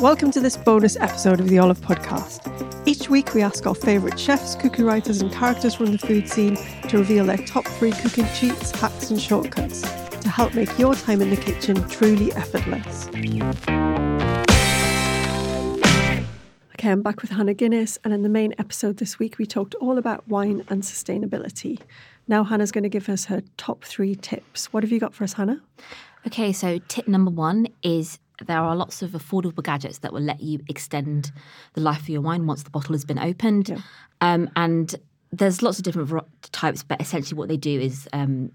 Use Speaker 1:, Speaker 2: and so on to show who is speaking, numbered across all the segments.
Speaker 1: Welcome to this bonus episode of the Olive Podcast. Each week, we ask our favourite chefs, cookie writers, and characters from the food scene to reveal their top three cooking cheats, hacks, and shortcuts to help make your time in the kitchen truly effortless. Okay, I'm back with Hannah Guinness, and in the main episode this week, we talked all about wine and sustainability. Now, Hannah's going to give us her top three tips. What have you got for us, Hannah?
Speaker 2: Okay, so tip number one is there are lots of affordable gadgets that will let you extend the life of your wine once the bottle has been opened.
Speaker 1: Yeah.
Speaker 2: Um, and there's lots of different types, but essentially what they do is um,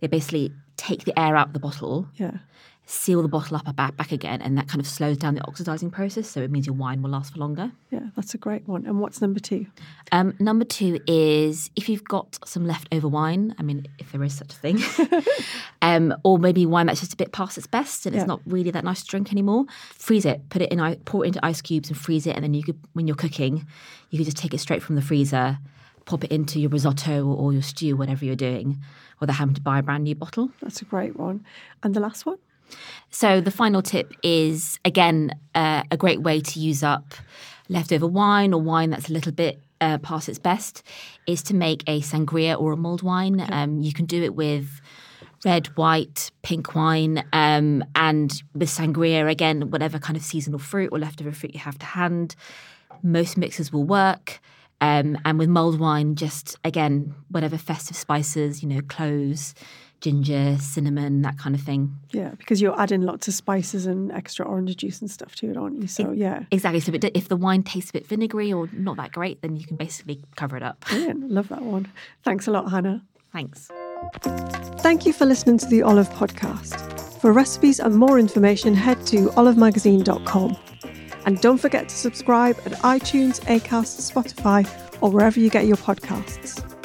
Speaker 2: they basically take the air out of the bottle,
Speaker 1: Yeah.
Speaker 2: seal the bottle up back, back again, and that kind of slows down the oxidizing process. So it means your wine will last for longer.
Speaker 1: Yeah, that's a great one. And what's number two?
Speaker 2: Um, number two is if you've got some leftover wine, I mean, if there is such a thing, um, or maybe wine that's just a bit past its best and
Speaker 1: Yeah.
Speaker 2: it's not really that nice to drink anymore, freeze it, put it in, pour it into ice cubes and freeze it. And then you could, when you're cooking, you could just take it straight from the freezer, pop it into your risotto or, or your stew, whatever you're doing, without having to buy a brand new bottle.
Speaker 1: That's a great one. And the last one?
Speaker 2: So the final tip is again uh, a great way to use up leftover wine or wine that's a little bit uh, past its best is to make a sangria or a mulled wine. Um, you can do it with red, white, pink wine, um, and with sangria again, whatever kind of seasonal fruit or leftover fruit you have to hand. Most mixes will work. Um, and with mulled wine, just again, whatever festive spices, you know, cloves, ginger, cinnamon, that kind of thing.
Speaker 1: Yeah, because you're adding lots of spices and extra orange juice and stuff to it, aren't you? So, yeah.
Speaker 2: Exactly. So if the wine tastes a bit vinegary or not that great, then you can basically cover it up.
Speaker 1: Brilliant. Love that one. Thanks a lot, Hannah.
Speaker 2: Thanks.
Speaker 1: Thank you for listening to the Olive Podcast. For recipes and more information, head to olivemagazine.com. And don't forget to subscribe at iTunes, Acast, Spotify, or wherever you get your podcasts.